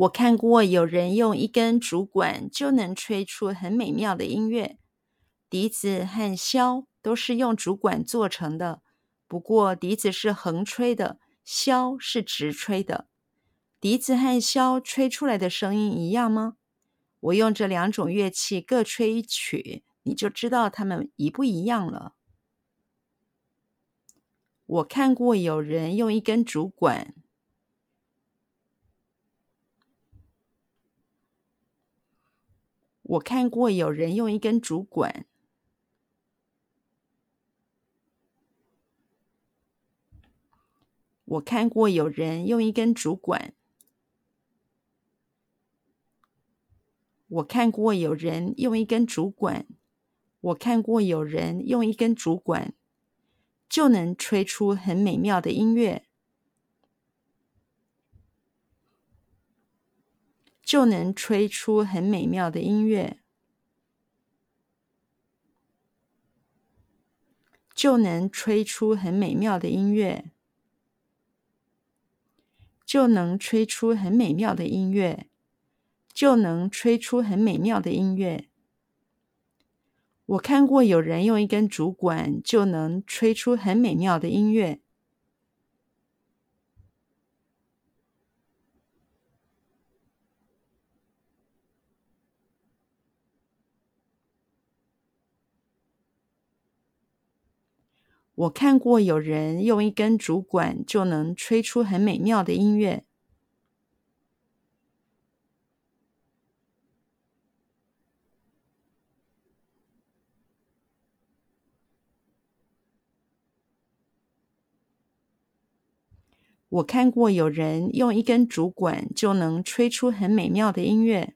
我看过有人用一根竹管就能吹出很美妙的音乐。笛子和箫都是用竹管做成的，不过笛子是横吹的，箫是直吹的。笛子和箫吹出来的声音一样吗？我用这两种乐器各吹一曲，你就知道它们一不一样了。我看过有人用一根竹管。我看过有人用一根竹管。我看过有人用一根竹管。我看过有人用一根竹管。我看过有人用一根竹管，就能吹出很美妙的音乐。就能吹出很美妙的音乐，就能吹出很美妙的音乐，就能吹出很美妙的音乐，就能吹出很美妙的音乐。我看过有人用一根竹管就能吹出很美妙的音乐。我看过有人用一根竹管就能吹出很美妙的音乐。我看过有人用一根竹管就能吹出很美妙的音乐。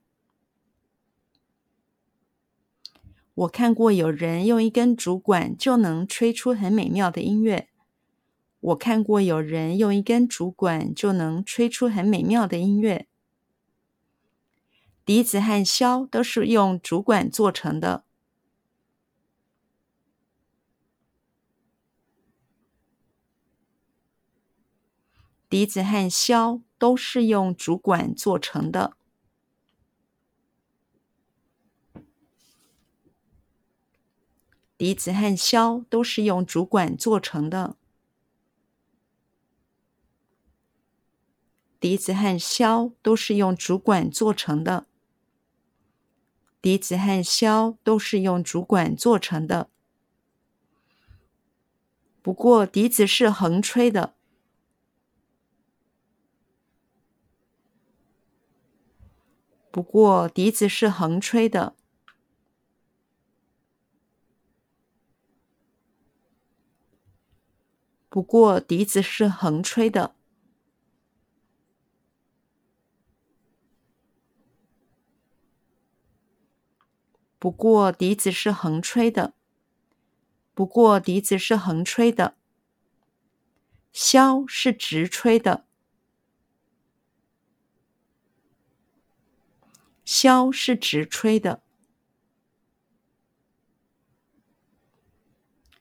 我看过有人用一根竹管就能吹出很美妙的音乐。我看过有人用一根竹管就能吹出很美妙的音乐。笛子和箫都是用竹管做成的。笛子和箫都是用竹管做成的。笛子和箫都是用竹管做成的。笛子和箫都是用竹管做成的。笛子和箫都是用竹管做成的。不过，笛子是横吹的。不过，笛子是横吹的。不过，笛子是横吹的。不过，笛子是横吹的。不过，笛子是横吹的。箫是直吹的。箫是直吹的。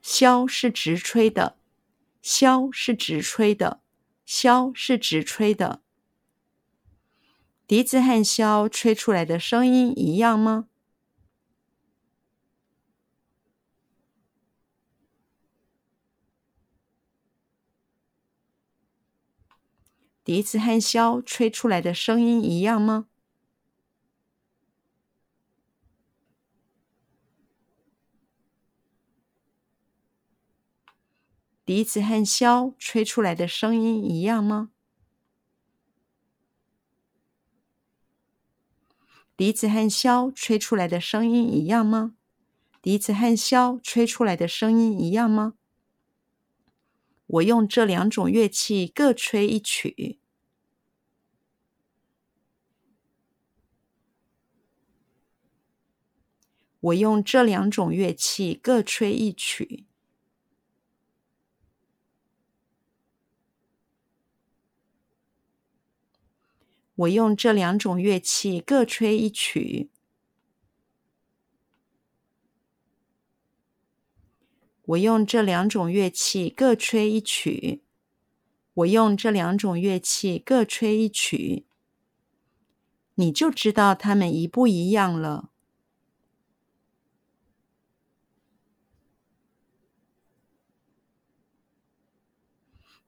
箫是直吹的。箫是直吹的，箫是直吹的。笛子和箫吹出来的声音一样吗？笛子和箫吹出来的声音一样吗？笛子和箫吹出来的声音一样吗？笛子和箫吹出来的声音一样吗？笛子和箫吹出来的声音一样吗？我用这两种乐器各吹一曲。我用这两种乐器各吹一曲。我用这两种乐器各吹一曲。我用这两种乐器各吹一曲。我用这两种乐器各吹一曲。你就知道他们一不一样了。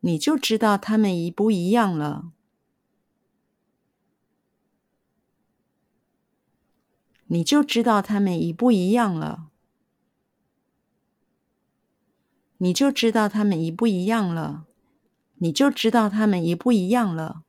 你就知道他们一不一样了。你就知道他们一不一样了。你就知道他们一不一样了。你就知道他们一不一样了。